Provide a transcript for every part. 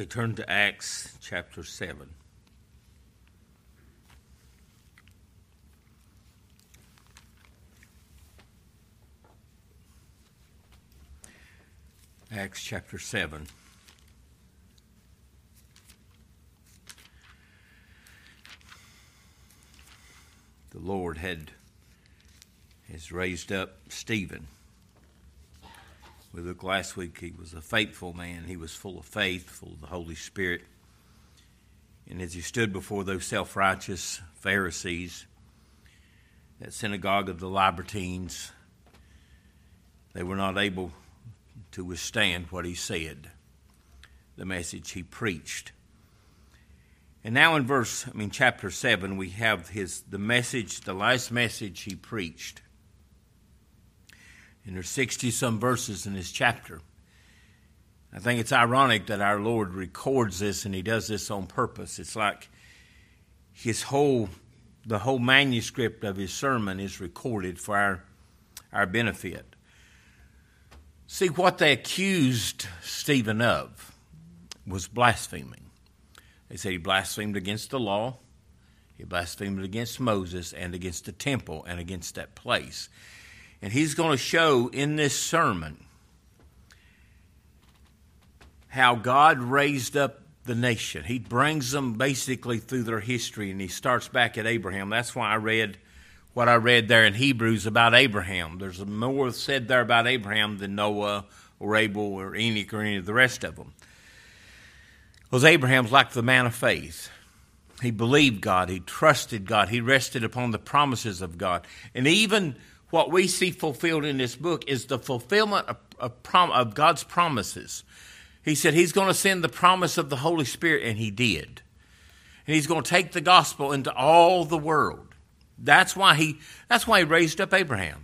Okay, turn to Acts chapter 7. Acts chapter 7. The Lord had has raised up Stephen. We looked last week, he was a faithful man. He was full of faith, full of the Holy Spirit. And as he stood before those self righteous Pharisees, that synagogue of the Libertines, they were not able to withstand what he said, the message he preached. And now in verse, I mean, chapter 7, we have his, the message, the last message he preached. And there's 60 some verses in this chapter. I think it's ironic that our Lord records this and he does this on purpose. It's like his whole the whole manuscript of his sermon is recorded for our our benefit. See what they accused Stephen of was blaspheming. They said he blasphemed against the law, he blasphemed against Moses and against the temple and against that place. And he's going to show in this sermon how God raised up the nation. He brings them basically through their history and he starts back at Abraham. That's why I read what I read there in Hebrews about Abraham. There's more said there about Abraham than Noah or Abel or Enoch or any of the rest of them. Because Abraham's like the man of faith. He believed God, he trusted God, he rested upon the promises of God. And even what we see fulfilled in this book is the fulfillment of, of, prom- of God's promises. He said he's going to send the promise of the Holy Spirit, and he did. And he's going to take the gospel into all the world. That's why he, that's why he raised up Abraham.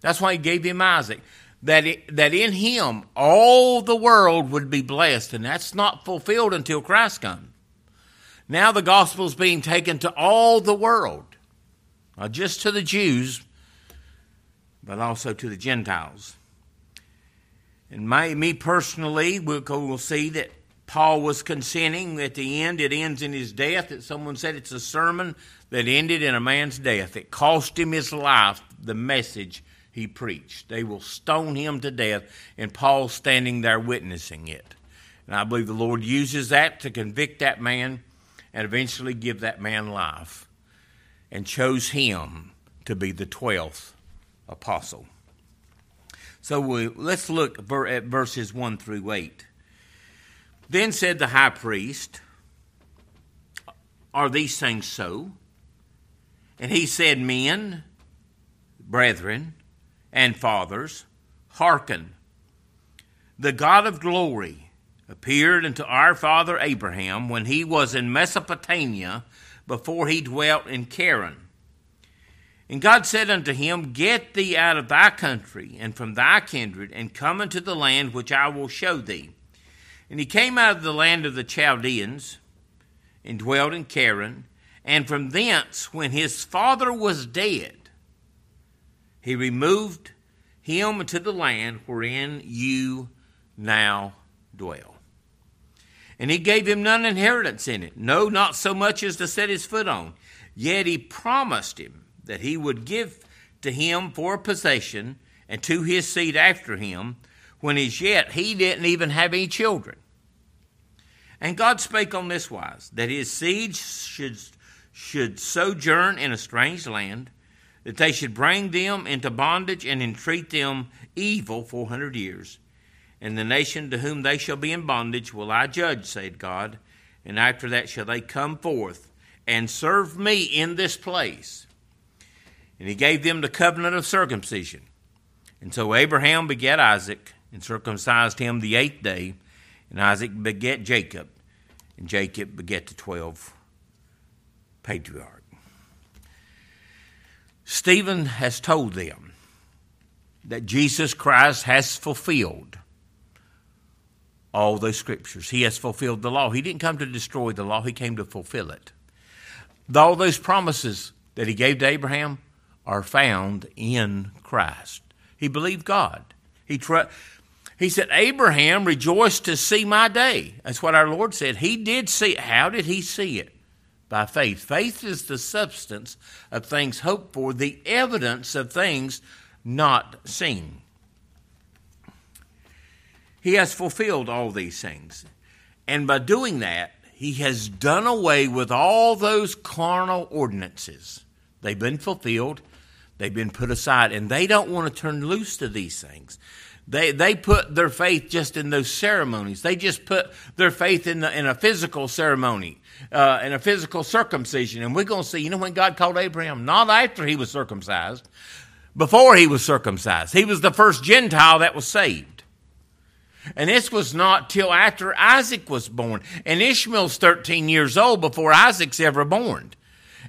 That's why he gave him Isaac. That, it, that in him all the world would be blessed, and that's not fulfilled until Christ comes. Now the gospel is being taken to all the world, not just to the Jews, but also to the Gentiles. And my, me personally, we'll, we'll see that Paul was consenting at the end. It ends in his death. That someone said it's a sermon that ended in a man's death. It cost him his life, the message he preached. They will stone him to death, and Paul standing there witnessing it. And I believe the Lord uses that to convict that man and eventually give that man life and chose him to be the 12th apostle. So we, let's look at verses 1 through 8. Then said the high priest, Are these things so? And he said, Men, brethren, and fathers, hearken. The God of glory appeared unto our father Abraham when he was in Mesopotamia before he dwelt in Charan and God said unto him, Get thee out of thy country and from thy kindred, and come into the land which I will show thee. And he came out of the land of the Chaldeans, and dwelt in Charan, and from thence, when his father was dead, he removed him into the land wherein you now dwell. And he gave him none inheritance in it, no, not so much as to set his foot on. Yet he promised him that he would give to him for a possession and to his seed after him, when as yet he didn't even have any children. And God spake on this wise that his seed should, should sojourn in a strange land, that they should bring them into bondage and entreat them evil four hundred years. And the nation to whom they shall be in bondage will I judge, said God, and after that shall they come forth and serve me in this place. And he gave them the covenant of circumcision. And so Abraham begat Isaac and circumcised him the eighth day. And Isaac begat Jacob. And Jacob begat the twelve patriarchs. Stephen has told them that Jesus Christ has fulfilled all those scriptures. He has fulfilled the law. He didn't come to destroy the law, he came to fulfill it. All those promises that he gave to Abraham, are found in Christ. He believed God. He, tr- He said, Abraham rejoiced to see my day. That's what our Lord said. He did see it. How did he see it? By faith. Faith is the substance of things hoped for, the evidence of things not seen. He has fulfilled all these things. And by doing that, he has done away with all those carnal ordinances. They've been fulfilled, they've been put aside, and they don't want to turn loose to these things. They, they put their faith just in those ceremonies. They just put their faith in, the, in a physical ceremony, uh, in a physical circumcision. And we're going to see, you know, when God called Abraham, not after he was circumcised, before he was circumcised. He was the first Gentile that was saved. And this was not till after Isaac was born. And Ishmael's 13 years old before Isaac's ever born.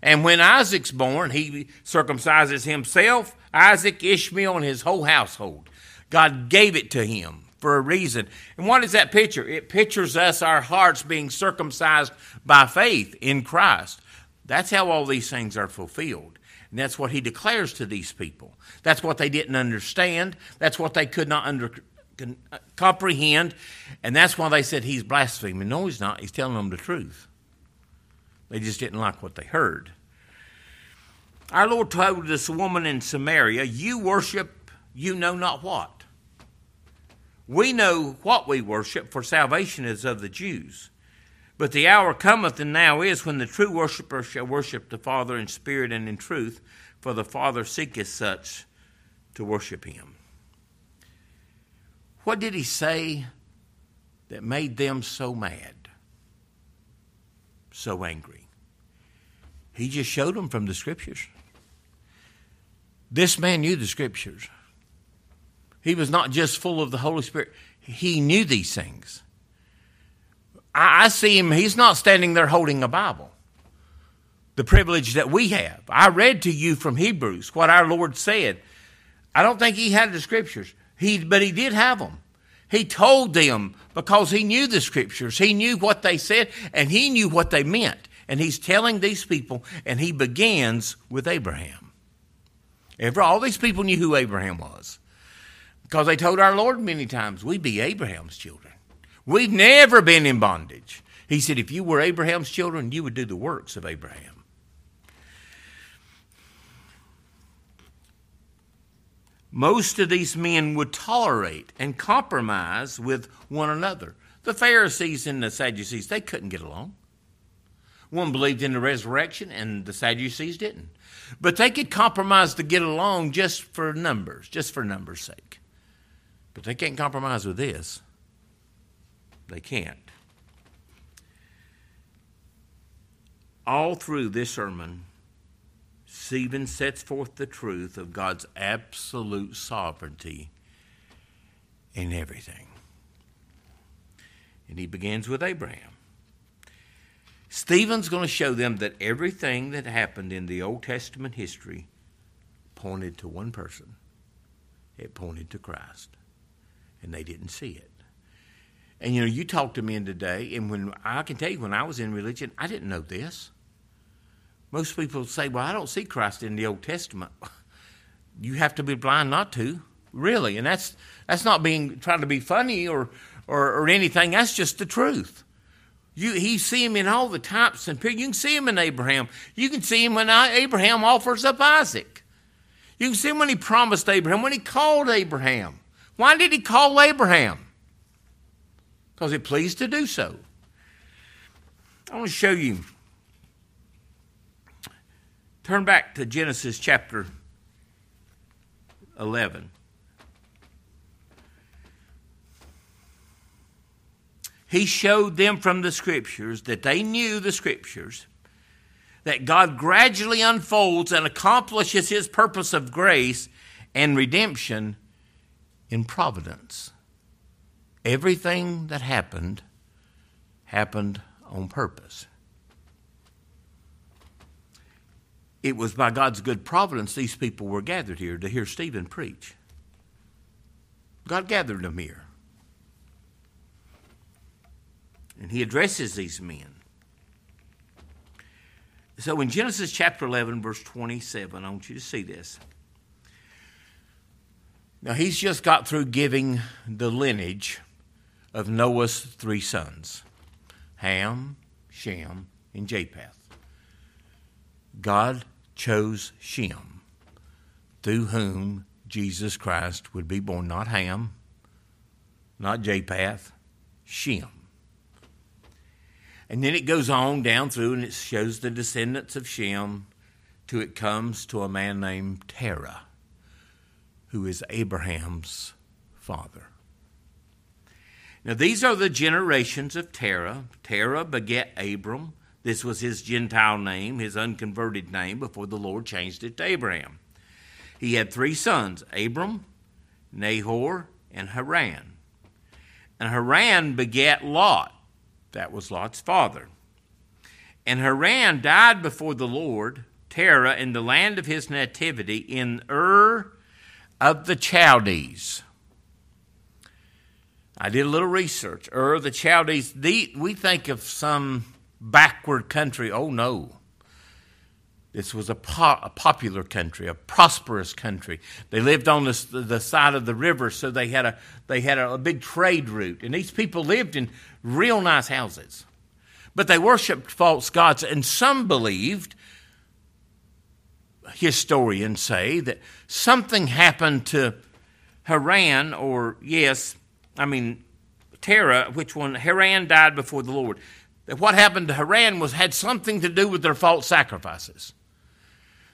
And when Isaac's born, he circumcises himself, Isaac, Ishmael, and his whole household. God gave it to him for a reason. And what is that picture? It pictures us, our hearts being circumcised by faith in Christ. That's how all these things are fulfilled. And that's what he declares to these people. That's what they didn't understand. That's what they could not under, uh, comprehend. And that's why they said he's blaspheming. No, he's not. He's telling them the truth. They just didn't like what they heard. Our Lord told this woman in Samaria, You worship you know not what. We know what we worship, for salvation is of the Jews. But the hour cometh, and now is, when the true worshipper shall worship the Father in spirit and in truth, for the Father seeketh such to worship him. What did he say that made them so mad, so angry? He just showed them from the scriptures. This man knew the scriptures. He was not just full of the Holy Spirit, he knew these things. I, I see him, he's not standing there holding a Bible. The privilege that we have. I read to you from Hebrews what our Lord said. I don't think he had the scriptures, he, but he did have them. He told them because he knew the scriptures. He knew what they said and he knew what they meant. And he's telling these people, and he begins with Abraham. Ever, all these people knew who Abraham was because they told our Lord many times, We be Abraham's children. We've never been in bondage. He said, if you were Abraham's children, you would do the works of Abraham. Most of these men would tolerate and compromise with one another. The Pharisees and the Sadducees, they couldn't get along. One believed in the resurrection, and the Sadducees didn't. But they could compromise to get along just for numbers, just for numbers' sake. But they can't compromise with this. They can't. All through this sermon, Stephen sets forth the truth of God's absolute sovereignty in everything. And he begins with Abraham. Stephen's going to show them that everything that happened in the Old Testament history pointed to one person. It pointed to Christ. And they didn't see it. And you know, you talked to men today, and when I can tell you, when I was in religion, I didn't know this. Most people say, "Well, I don't see Christ in the Old Testament." you have to be blind not to, really, and that's that's not being trying to be funny or or, or anything. That's just the truth. You, he see him in all the types and You can see him in Abraham. You can see him when Abraham offers up Isaac. You can see him when he promised Abraham, when he called Abraham. Why did he call Abraham? because it pleased to do so. I want to show you. Turn back to Genesis chapter 11. He showed them from the scriptures that they knew the scriptures, that God gradually unfolds and accomplishes his purpose of grace and redemption in providence. Everything that happened happened on purpose. It was by God's good providence these people were gathered here to hear Stephen preach. God gathered them here. And he addresses these men. So in Genesis chapter 11, verse 27, I want you to see this. Now, he's just got through giving the lineage of Noah's three sons Ham, Shem, and Japheth. God chose Shem, through whom Jesus Christ would be born, not Ham, not Japheth, Shem. And then it goes on down through and it shows the descendants of Shem till it comes to a man named Terah, who is Abraham's father. Now, these are the generations of Terah. Terah beget Abram. This was his Gentile name, his unconverted name, before the Lord changed it to Abraham. He had three sons Abram, Nahor, and Haran. And Haran begat Lot. That was Lot's father. And Haran died before the Lord, Terah, in the land of his nativity, in Ur of the Chaldees. I did a little research. Ur of the Chaldees, the, we think of some backward country. Oh, no. This was a, po- a, popular country, a prosperous country. They lived on the, the side of the river, so they had, a, they had a, a big trade route. And these people lived in real nice houses. But they worshiped false gods, and some believed, historians say, that something happened to Haran, or yes, I mean, Terah, which one? Haran died before the Lord. That what happened to Haran was had something to do with their false sacrifices.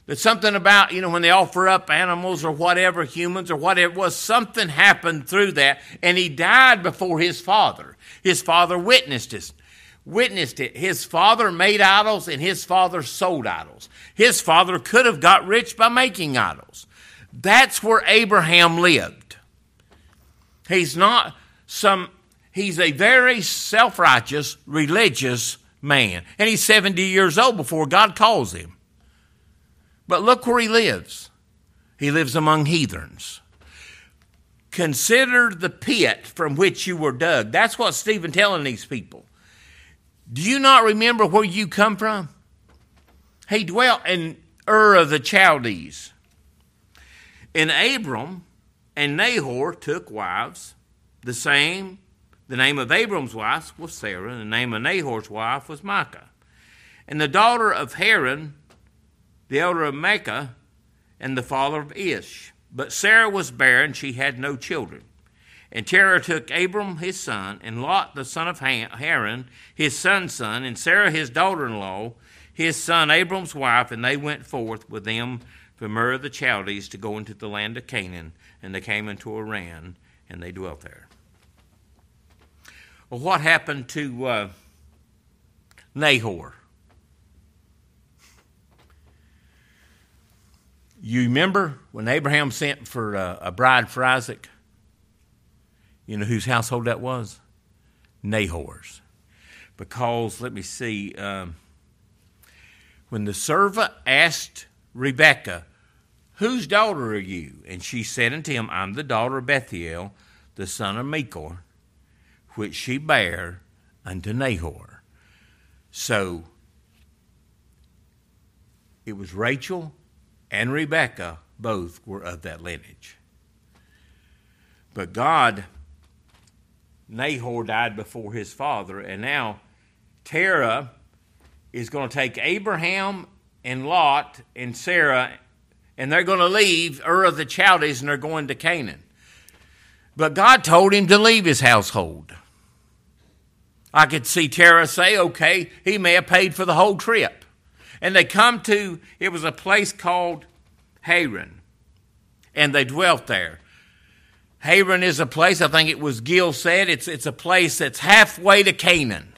That something about, you know, when they offer up animals or whatever, humans or whatever it was, something happened through that, and he died before his father. His father witnessed it. Witnessed it. His father made idols and his father sold idols. His father could have got rich by making idols. That's where Abraham lived. He's not some, he's a very self righteous, religious man. And he's 70 years old before God calls him. But look where he lives. He lives among heathens. Consider the pit from which you were dug. That's what Stephen telling these people. Do you not remember where you come from? He dwelt in Ur of the Chaldees. And Abram and Nahor took wives. The same, the name of Abram's wife was Sarah, and the name of Nahor's wife was Milcah. And the daughter of Haran the elder of Milcah, and the father of Ish. But Sarah was barren, she had no children. And Terah took Abram his son, and Lot the son of Haran, his son's son, and Sarah his daughter in law, his son Abram's wife, and they went forth with them from Ur of the Chaldees to go into the land of Canaan. And they came into Haran, and they dwelt there. Well, what happened to uh, Nahor? You remember when Abraham sent for a, a bride for Isaac? You know whose household that was? Nahor's. Because, let me see, um, when the servant asked Rebekah, Whose daughter are you? And she said unto him, I'm the daughter of Bethuel, the son of Milcah, which she bare unto Nahor. So it was Rachel and Rebekah both were of that lineage. But God, Nahor died before his father, and now Terah is going to take Abraham and Lot and Sarah, and they're going to leave Ur of the Chaldees and they're going to Canaan. But God told him to leave his household. I could see Terah say, okay, he may have paid for the whole trip. And they come to, it was a place called Haran, and they dwelt there. Haran is a place, I think it was Gill said, it's, it's a place that's halfway to Canaan.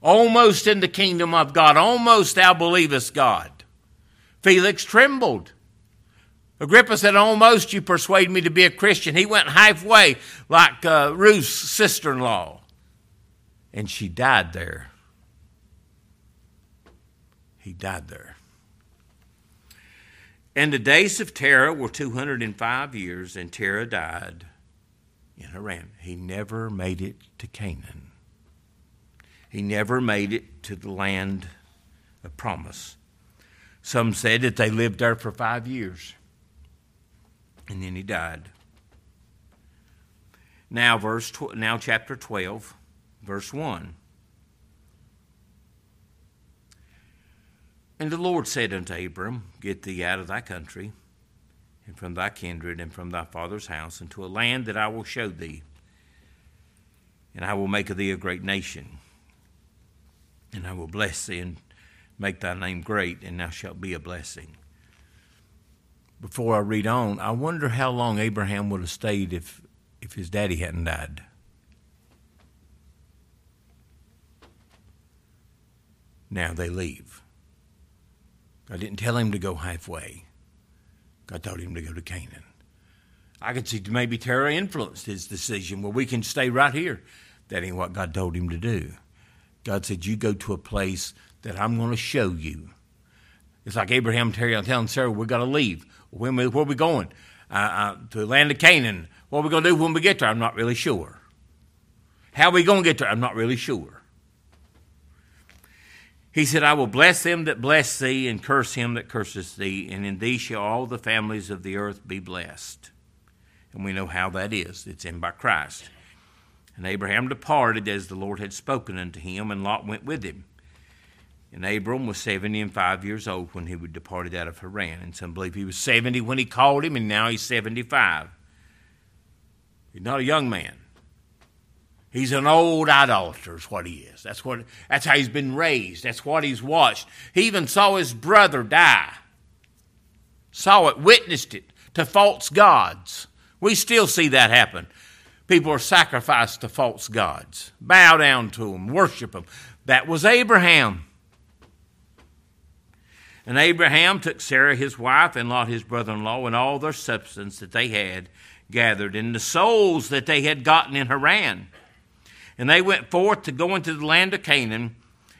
Almost in the kingdom of God, almost thou believest God. Felix trembled. Agrippa said, Almost you persuade me to be a Christian. He went halfway, like uh, Ruth's sister in law. And she died there he died there. And the days of Terah were 205 years, and Terah died in Haran. He never made it to Canaan. He never made it to the land of promise. Some said that they lived there for five years. And then he died. Now, verse tw- now chapter 12, verse 1. And the Lord said unto Abram, Get thee out of thy country, and from thy kindred, and from thy father's house, into a land that I will show thee. And I will make of thee a great nation. And I will bless thee, and make thy name great, and thou shalt be a blessing. Before I read on, I wonder how long Abraham would have stayed if if his daddy hadn't died. Now they leave. God didn't tell him to go halfway. God told him to go to Canaan. I could see maybe Terah influenced his decision. Well, we can stay right here. That ain't what God told him to do. God said, You go to a place that I'm going to show you. It's like Abraham telling Sarah, We're going to leave. Where, where are we going? Uh, uh, to the land of Canaan. What are we going to do when we get there? I'm not really sure. How are we going to get there? I'm not really sure. He said, I will bless them that bless thee, and curse him that curses thee, and in thee shall all the families of the earth be blessed. And we know how that is. It's in by Christ. And Abraham departed as the Lord had spoken unto him, and Lot went with him. And Abram was seventy and five years old when he departed out of Haran. And some believe he was seventy when he called him, and now he's seventy-five. He's not a young man. He's an old idolater, is what he is. That's what that's how he's been raised. That's what he's watched. He even saw his brother die. Saw it, witnessed it to false gods. We still see that happen. People are sacrificed to false gods, bow down to them, worship them. That was Abraham. And Abraham took Sarah his wife and Lot his brother in law and all their substance that they had gathered, and the souls that they had gotten in Haran. And they went forth to go into the land of Canaan,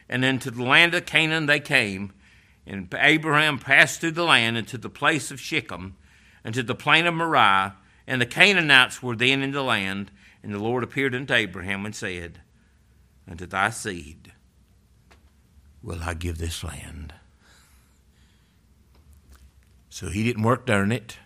and into the land of Canaan they came. And Abraham passed through the land into the place of Shechem, and to the plain of Moriah, and the Canaanites were then in the land. And the Lord appeared unto Abraham and said, Unto thy seed will I give this land. So he didn't work to earn it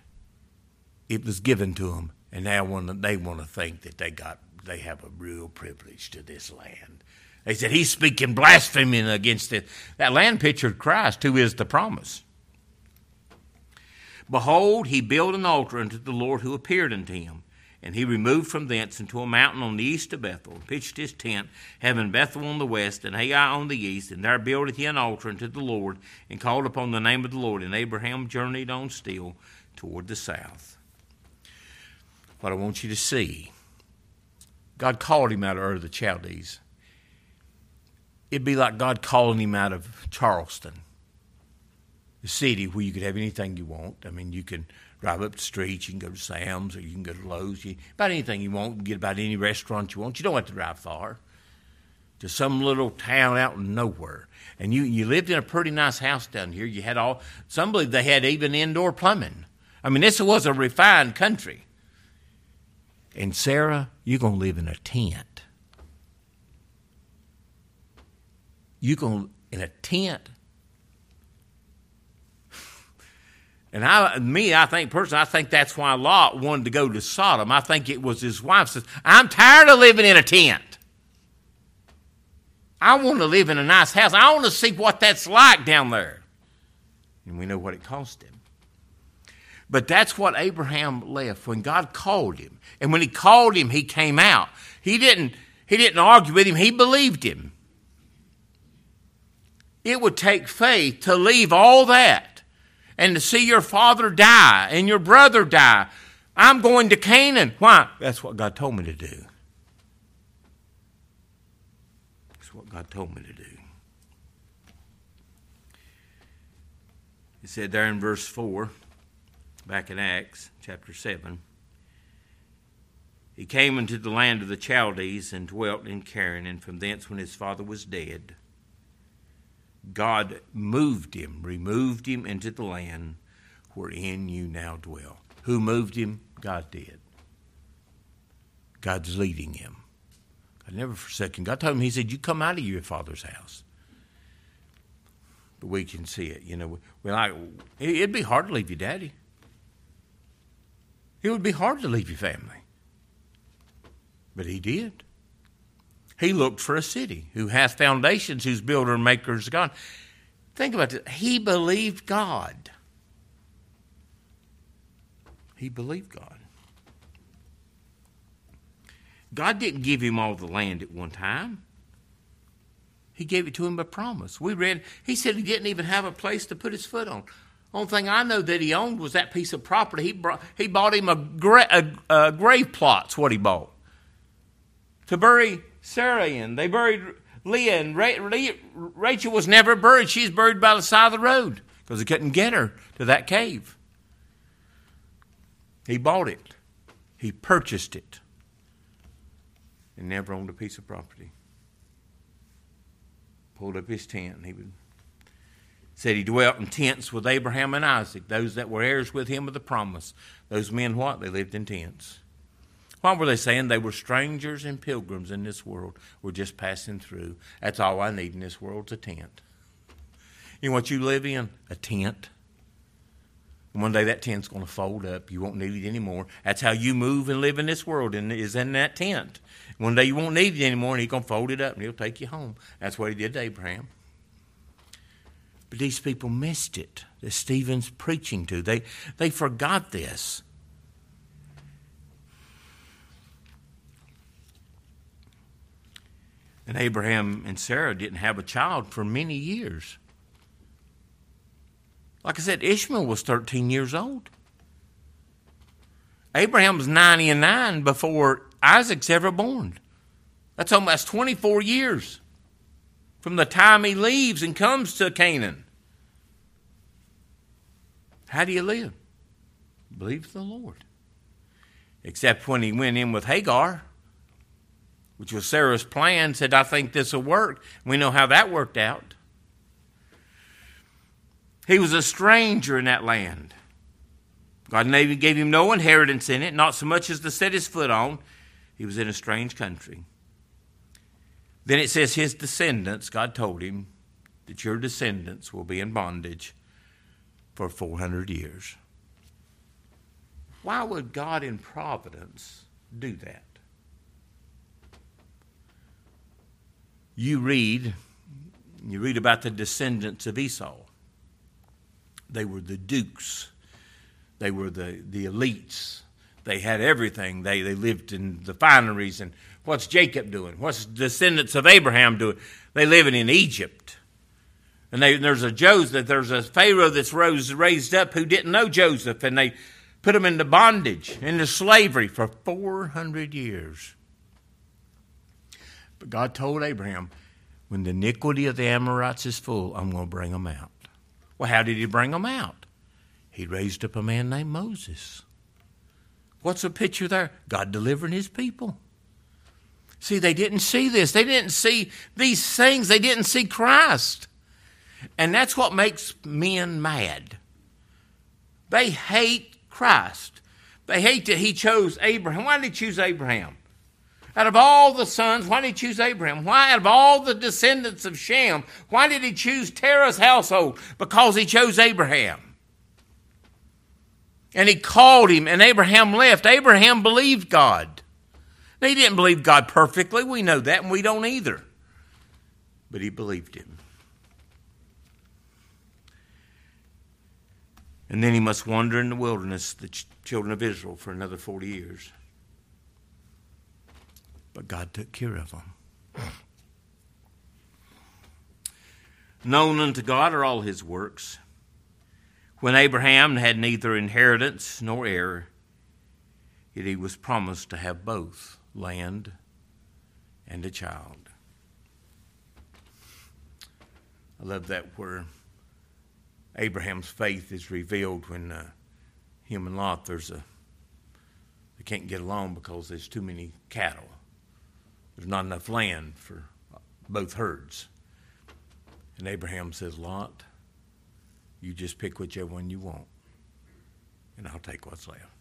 it was given to him, and now they want to think that they got they have a real privilege to this land. They said he's speaking blasphemy against it. That land pictured Christ, who is the promise. Behold, he built an altar unto the Lord who appeared unto him. And he removed from thence into a mountain on the east of Bethel, and pitched his tent, having Bethel on the west and Ai on the east. And there builded he an altar unto the Lord, and called upon the name of the Lord. And Abraham journeyed on still toward the south what I want you to see. God called him out of Ur of the Chaldees. It'd be like God calling him out of Charleston, the city where you could have anything you want. I mean, you can drive up the street, you can go to Sam's, or you can go to Lowe's. You, about anything you want, you get about any restaurant you want. You don't have to drive far to some little town out in nowhere. And you, you lived in a pretty nice house down here. You had all, some believe they had even indoor plumbing. I mean, this was a refined country. And Sarah, you're going to live in a tent. You're going in a tent. And I, me, I think personally, I think that's why Lot wanted to go to Sodom. I think it was his wife says, "I'm tired of living in a tent. I want to live in a nice house. I want to see what that's like down there." And we know what it cost him. But that's what Abraham left when God called him. And when he called him, he came out. He didn't, he didn't argue with him, he believed him. It would take faith to leave all that and to see your father die and your brother die. I'm going to Canaan. Why? That's what God told me to do. That's what God told me to do. He said there in verse 4 back in Acts chapter 7. He came into the land of the Chaldees and dwelt in Charan, and from thence, when his father was dead, God moved him, removed him into the land wherein you now dwell. Who moved him? God did. God's leading him. God never forsaken. God told him, He said, You come out of your father's house. But we can see it, you know. We like, it'd be hard to leave your daddy. It would be hard to leave your family. But he did. He looked for a city who hath foundations, whose builder and maker is God. Think about it. He believed God. He believed God. God didn't give him all the land at one time. He gave it to him by promise. We read, he said he didn't even have a place to put his foot on. Only thing I know that he owned was that piece of property. He, brought, he bought him a, gra- a, a grave plot's what he bought to bury Sarah in. They buried Leah, and Rachel was never buried. She's buried by the side of the road because they couldn't get her to that cave. He bought it, he purchased it, and never owned a piece of property. Pulled up his tent. and He would, said he dwelt in tents with Abraham and Isaac, those that were heirs with him of the promise. Those men, what? They lived in tents. What were they saying? They were strangers and pilgrims in this world. We're just passing through. That's all I need in this world's a tent. You know what you live in? A tent. one day that tent's going to fold up. You won't need it anymore. That's how you move and live in this world, and is in that tent. One day you won't need it anymore, and he's going to fold it up and he'll take you home. That's what he did to Abraham. But these people missed it that Stephen's preaching to. They, they forgot this. And Abraham and Sarah didn't have a child for many years. Like I said, Ishmael was 13 years old. Abraham was 90 and 9 before Isaac's ever born. That's almost 24 years from the time he leaves and comes to Canaan. How do you live? Believe the Lord. Except when he went in with Hagar which was Sarah's plan, said, I think this will work. We know how that worked out. He was a stranger in that land. God gave him no inheritance in it, not so much as to set his foot on. He was in a strange country. Then it says his descendants, God told him that your descendants will be in bondage for 400 years. Why would God in providence do that? you read, you read about the descendants of Esau. They were the dukes, they were the, the elites. They had everything. They, they lived in the fineries. And what's Jacob doing? What's the descendants of Abraham doing? They living in Egypt. And they, there's a Joseph, there's a Pharaoh that's rose, raised up who didn't know Joseph, and they put him into bondage, into slavery for 400 years. But God told Abraham, when the iniquity of the Amorites is full, I'm going to bring them out. Well, how did he bring them out? He raised up a man named Moses. What's the picture there? God delivering his people. See, they didn't see this. They didn't see these things. They didn't see Christ. And that's what makes men mad. They hate Christ. They hate that he chose Abraham. Why did he choose Abraham? Out of all the sons, why did he choose Abraham? Why, out of all the descendants of Shem, why did he choose Terah's household? Because he chose Abraham. And he called him, and Abraham left. Abraham believed God. He didn't believe God perfectly. We know that, and we don't either. But he believed him. And then he must wander in the wilderness, the children of Israel, for another 40 years but God took care of them. Known unto God are all his works. When Abraham had neither inheritance nor heir, yet he was promised to have both land and a child. I love that where Abraham's faith is revealed when uh, him and Lot, there's a, they can't get along because there's too many cattle. There's not enough land for both herds. And Abraham says, Lot, you just pick whichever one you want, and I'll take what's left.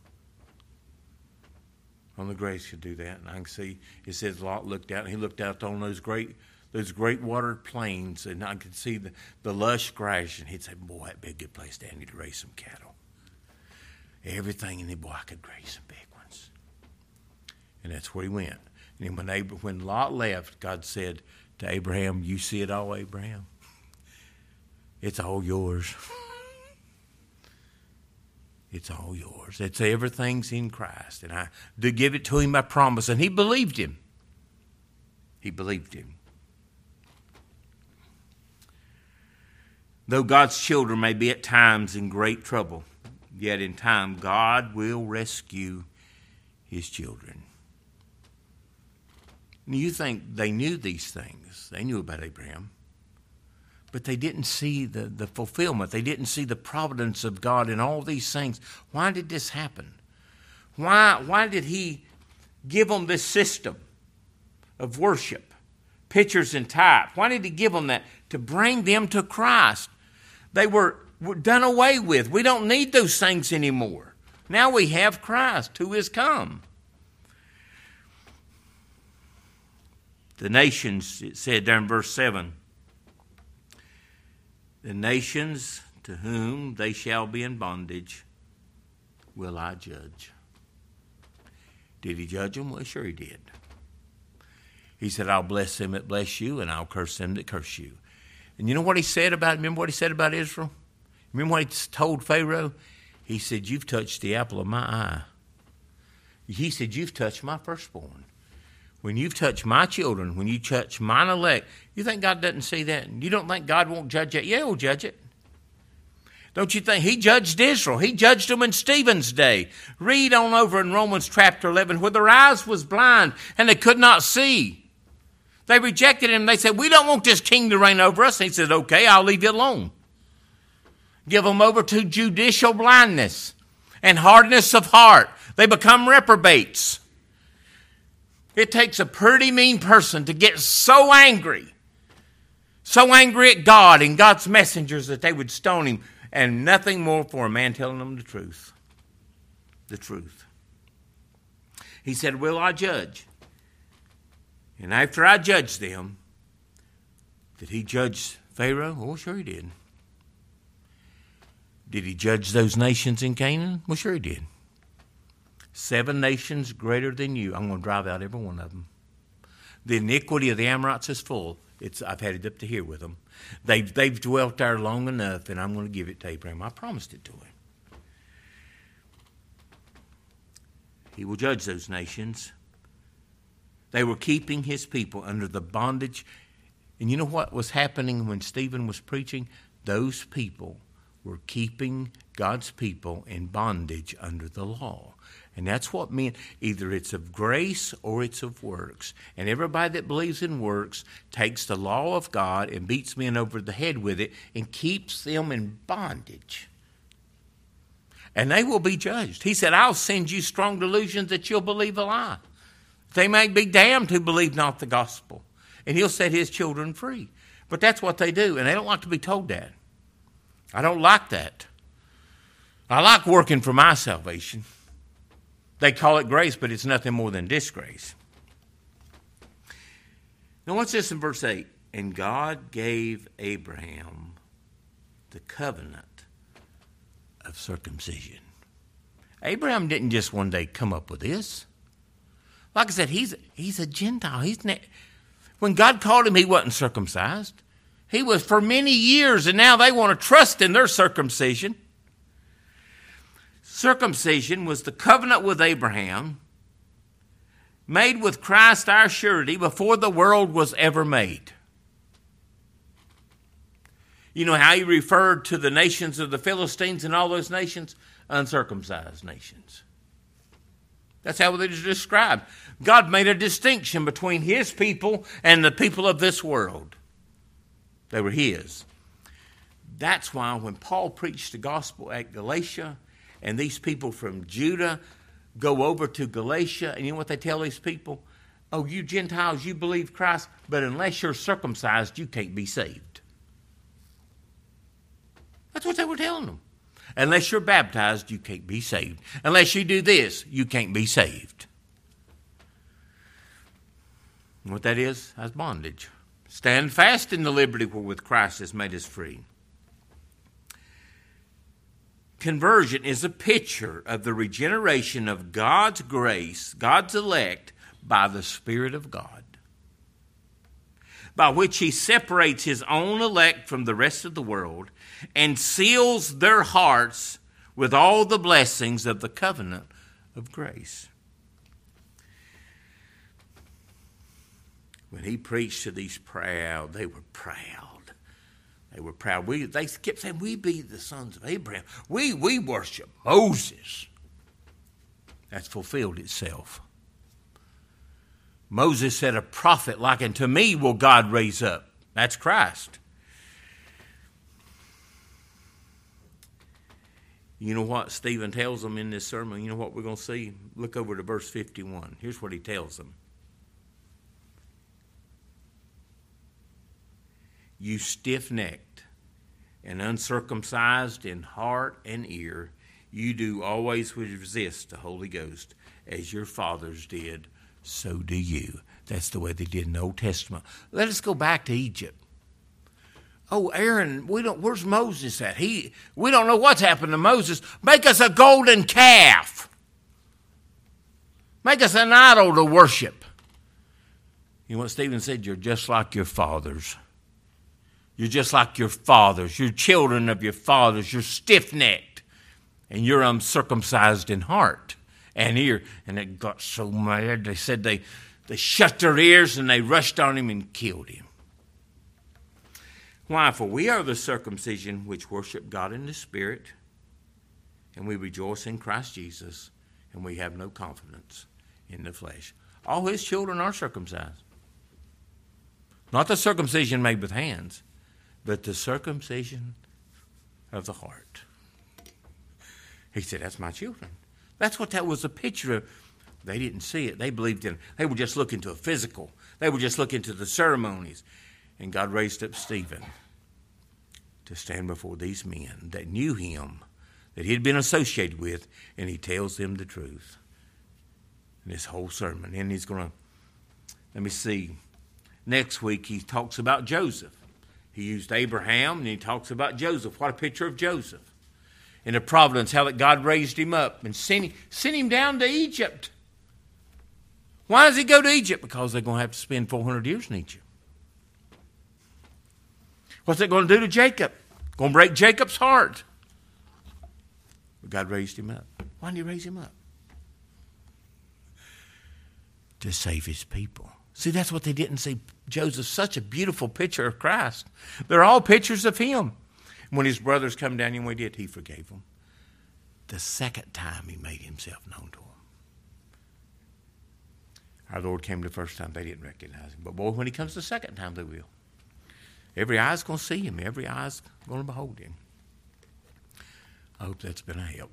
Only grace could do that. And I can see it says Lot looked out, and he looked out on those great those great watered plains, and I could see the, the lush grass, and he'd say, Boy, that'd be a good place, Danny, to raise some cattle. everything in the boy I could graze some big ones. And that's where he went. And when, Abraham, when Lot left, God said to Abraham, You see it all, Abraham? It's all yours. It's all yours. It's everything's in Christ. And I do give it to him by promise. And he believed him. He believed him. Though God's children may be at times in great trouble, yet in time God will rescue his children. You think they knew these things. They knew about Abraham but they didn't see the, the fulfillment. They didn't see the providence of God in all these things. Why did this happen? Why, why did He give them this system of worship, pictures and type? Why did He give them that? To bring them to Christ. They were, were done away with. We don't need those things anymore. Now we have Christ who is come. The nations, it said there in verse 7 the nations to whom they shall be in bondage will I judge. Did he judge them? Well, sure he did. He said, I'll bless them that bless you, and I'll curse them that curse you. And you know what he said about, remember what he said about Israel? Remember what he told Pharaoh? He said, You've touched the apple of my eye. He said, You've touched my firstborn. When you've touched my children, when you touch mine elect, you think God doesn't see that? You don't think God won't judge it? Yeah, he'll judge it. Don't you think he judged Israel? He judged them in Stephen's day. Read on over in Romans chapter 11 where their eyes was blind and they could not see. They rejected him. They said, we don't want this king to reign over us. And he said, okay, I'll leave you alone. Give them over to judicial blindness and hardness of heart. They become reprobates. It takes a pretty mean person to get so angry, so angry at God and God's messengers that they would stone him, and nothing more for a man telling them the truth. The truth. He said, Will I judge? And after I judged them, did he judge Pharaoh? Oh, sure he did. Did he judge those nations in Canaan? Well, sure he did. Seven nations greater than you. I'm going to drive out every one of them. The iniquity of the Amorites is full. It's, I've had it up to here with them. They've, they've dwelt there long enough, and I'm going to give it to Abraham. I promised it to him. He will judge those nations. They were keeping his people under the bondage. And you know what was happening when Stephen was preaching? Those people were keeping God's people in bondage under the law. And that's what means either it's of grace or it's of works. And everybody that believes in works takes the law of God and beats men over the head with it and keeps them in bondage. And they will be judged. He said, I'll send you strong delusions that you'll believe a lie. They may be damned who believe not the gospel. And he'll set his children free. But that's what they do, and they don't like to be told that. I don't like that. I like working for my salvation. They call it grace, but it's nothing more than disgrace. Now, what's this in verse 8? And God gave Abraham the covenant of circumcision. Abraham didn't just one day come up with this. Like I said, he's, he's a Gentile. He's when God called him, he wasn't circumcised. He was for many years, and now they want to trust in their circumcision circumcision was the covenant with Abraham made with Christ our surety before the world was ever made. You know how he referred to the nations of the Philistines and all those nations? Uncircumcised nations. That's how they described. God made a distinction between his people and the people of this world. They were his. That's why when Paul preached the gospel at Galatia, and these people from Judah go over to Galatia, and you know what they tell these people? Oh, you Gentiles, you believe Christ, but unless you're circumcised, you can't be saved. That's what they were telling them. Unless you're baptized, you can't be saved. Unless you do this, you can't be saved. what that is, that's bondage. Stand fast in the liberty wherewith Christ has made us free. Conversion is a picture of the regeneration of God's grace, God's elect, by the Spirit of God, by which He separates His own elect from the rest of the world and seals their hearts with all the blessings of the covenant of grace. When He preached to these proud, they were proud. They were proud. We, they kept saying, We be the sons of Abraham. We, we worship Moses. That's fulfilled itself. Moses said, A prophet like unto me will God raise up. That's Christ. You know what Stephen tells them in this sermon? You know what we're going to see? Look over to verse 51. Here's what he tells them You stiff necked and uncircumcised in heart and ear, you do always resist the Holy Ghost as your fathers did, so do you. That's the way they did in the Old Testament. Let us go back to Egypt. Oh, Aaron, we don't where's Moses at? He we don't know what's happened to Moses. Make us a golden calf. Make us an idol to worship. You know what Stephen said? You're just like your fathers. You're just like your fathers. You're children of your fathers. You're stiff necked. And you're uncircumcised in heart and ear. And they got so mad. They said they, they shut their ears and they rushed on him and killed him. Why? For we are the circumcision which worship God in the Spirit, and we rejoice in Christ Jesus, and we have no confidence in the flesh. All his children are circumcised. Not the circumcision made with hands, but the circumcision of the heart. He said, That's my children. That's what that was a picture of. They didn't see it. They believed in it. They were just looking to a physical. They were just looking to the ceremonies. And God raised up Stephen to stand before these men that knew him, that he had been associated with, and he tells them the truth. In this whole sermon. And he's going to, let me see, next week he talks about Joseph. He used Abraham and he talks about Joseph. What a picture of Joseph. In the providence, how that God raised him up and sent him, sent him down to Egypt. Why does he go to Egypt? Because they're going to have to spend 400 years in Egypt. What's it going to do to Jacob? Going to break Jacob's heart. But God raised him up. Why did he raise him up? To save his people. See, that's what they didn't see. Joseph's such a beautiful picture of Christ. They're all pictures of him. When his brothers come down and we did, he forgave them. The second time he made himself known to them. Our Lord came the first time, they didn't recognize him. But boy, when he comes the second time, they will. Every eye's going to see him, every eye's going to behold him. I hope that's been a help.